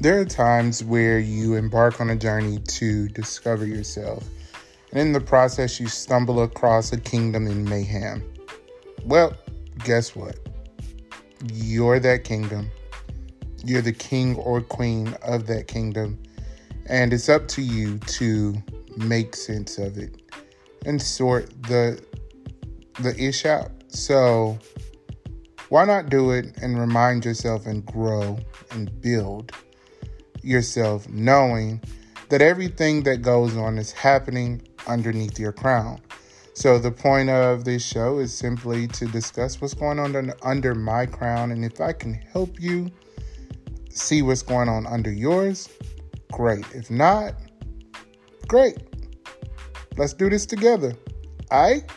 There are times where you embark on a journey to discover yourself, and in the process, you stumble across a kingdom in mayhem. Well, guess what? You're that kingdom. You're the king or queen of that kingdom, and it's up to you to make sense of it and sort the the ish out. So why not do it and remind yourself and grow and build? Yourself knowing that everything that goes on is happening underneath your crown. So, the point of this show is simply to discuss what's going on under my crown. And if I can help you see what's going on under yours, great. If not, great. Let's do this together. All right?